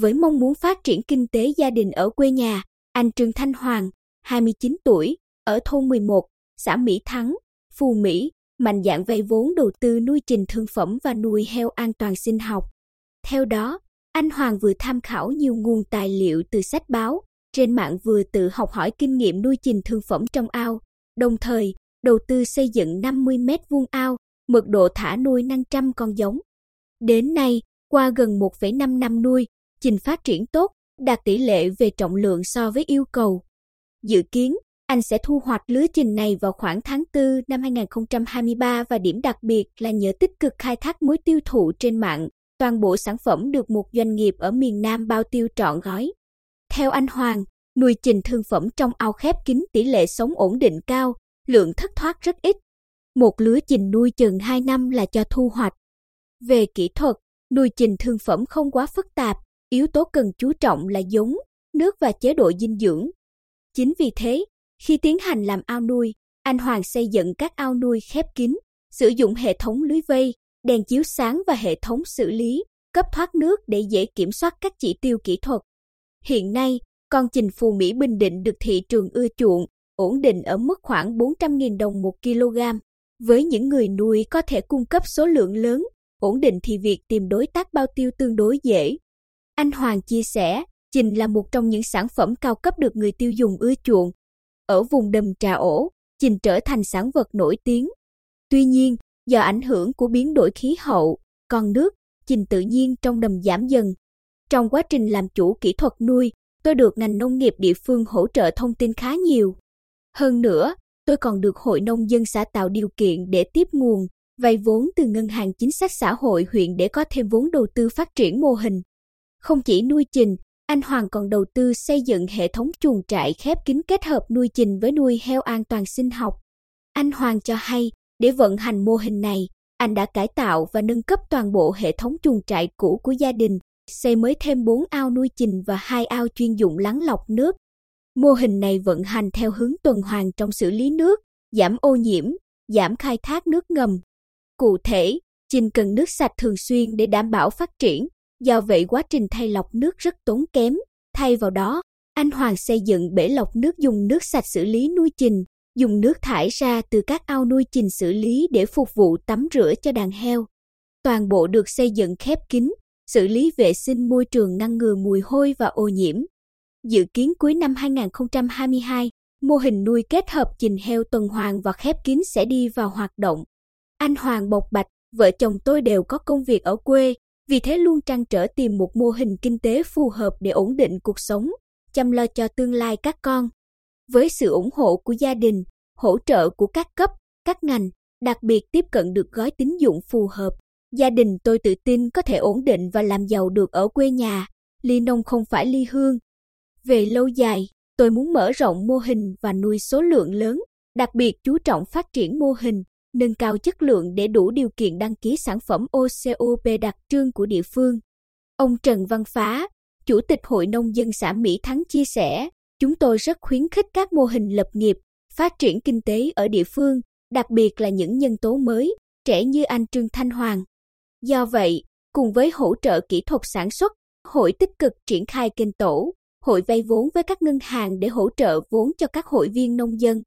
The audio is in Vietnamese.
Với mong muốn phát triển kinh tế gia đình ở quê nhà, anh Trương Thanh Hoàng, 29 tuổi, ở thôn 11, xã Mỹ Thắng, Phù Mỹ, mạnh dạn vay vốn đầu tư nuôi trình thương phẩm và nuôi heo an toàn sinh học. Theo đó, anh Hoàng vừa tham khảo nhiều nguồn tài liệu từ sách báo, trên mạng vừa tự học hỏi kinh nghiệm nuôi trình thương phẩm trong ao, đồng thời đầu tư xây dựng 50 mét vuông ao, mật độ thả nuôi 500 con giống. Đến nay, qua gần 1,5 năm nuôi, trình phát triển tốt, đạt tỷ lệ về trọng lượng so với yêu cầu. Dự kiến, anh sẽ thu hoạch lứa trình này vào khoảng tháng 4 năm 2023 và điểm đặc biệt là nhờ tích cực khai thác mối tiêu thụ trên mạng, toàn bộ sản phẩm được một doanh nghiệp ở miền Nam bao tiêu trọn gói. Theo anh Hoàng, nuôi trình thương phẩm trong ao khép kín tỷ lệ sống ổn định cao, lượng thất thoát rất ít. Một lứa trình nuôi chừng 2 năm là cho thu hoạch. Về kỹ thuật, nuôi trình thương phẩm không quá phức tạp, yếu tố cần chú trọng là giống, nước và chế độ dinh dưỡng. Chính vì thế, khi tiến hành làm ao nuôi, anh Hoàng xây dựng các ao nuôi khép kín, sử dụng hệ thống lưới vây, đèn chiếu sáng và hệ thống xử lý, cấp thoát nước để dễ kiểm soát các chỉ tiêu kỹ thuật. Hiện nay, con trình phù Mỹ Bình Định được thị trường ưa chuộng, ổn định ở mức khoảng 400.000 đồng một kg. Với những người nuôi có thể cung cấp số lượng lớn, ổn định thì việc tìm đối tác bao tiêu tương đối dễ. Anh Hoàng chia sẻ, trình là một trong những sản phẩm cao cấp được người tiêu dùng ưa chuộng. Ở vùng đầm trà ổ, trình trở thành sản vật nổi tiếng. Tuy nhiên, do ảnh hưởng của biến đổi khí hậu, con nước, trình tự nhiên trong đầm giảm dần. Trong quá trình làm chủ kỹ thuật nuôi, tôi được ngành nông nghiệp địa phương hỗ trợ thông tin khá nhiều. Hơn nữa, tôi còn được Hội Nông dân xã tạo điều kiện để tiếp nguồn, vay vốn từ Ngân hàng Chính sách Xã hội huyện để có thêm vốn đầu tư phát triển mô hình. Không chỉ nuôi trình, anh Hoàng còn đầu tư xây dựng hệ thống chuồng trại khép kín kết hợp nuôi trình với nuôi heo an toàn sinh học. Anh Hoàng cho hay, để vận hành mô hình này, anh đã cải tạo và nâng cấp toàn bộ hệ thống chuồng trại cũ của gia đình, xây mới thêm 4 ao nuôi trình và hai ao chuyên dụng lắng lọc nước. Mô hình này vận hành theo hướng tuần hoàn trong xử lý nước, giảm ô nhiễm, giảm khai thác nước ngầm. Cụ thể, trình cần nước sạch thường xuyên để đảm bảo phát triển, do vậy quá trình thay lọc nước rất tốn kém. Thay vào đó, anh Hoàng xây dựng bể lọc nước dùng nước sạch xử lý nuôi trình, dùng nước thải ra từ các ao nuôi trình xử lý để phục vụ tắm rửa cho đàn heo. Toàn bộ được xây dựng khép kín, xử lý vệ sinh môi trường ngăn ngừa mùi hôi và ô nhiễm. Dự kiến cuối năm 2022, mô hình nuôi kết hợp trình heo tuần hoàn và khép kín sẽ đi vào hoạt động. Anh Hoàng bộc bạch, vợ chồng tôi đều có công việc ở quê, vì thế luôn trăn trở tìm một mô hình kinh tế phù hợp để ổn định cuộc sống, chăm lo cho tương lai các con. Với sự ủng hộ của gia đình, hỗ trợ của các cấp, các ngành, đặc biệt tiếp cận được gói tín dụng phù hợp, gia đình tôi tự tin có thể ổn định và làm giàu được ở quê nhà, ly nông không phải ly hương. Về lâu dài, tôi muốn mở rộng mô hình và nuôi số lượng lớn, đặc biệt chú trọng phát triển mô hình, nâng cao chất lượng để đủ điều kiện đăng ký sản phẩm OCOP đặc trưng của địa phương. Ông Trần Văn Phá, Chủ tịch Hội Nông dân xã Mỹ Thắng chia sẻ, chúng tôi rất khuyến khích các mô hình lập nghiệp, phát triển kinh tế ở địa phương, đặc biệt là những nhân tố mới, trẻ như anh Trương Thanh Hoàng. Do vậy, cùng với hỗ trợ kỹ thuật sản xuất, hội tích cực triển khai kênh tổ, hội vay vốn với các ngân hàng để hỗ trợ vốn cho các hội viên nông dân.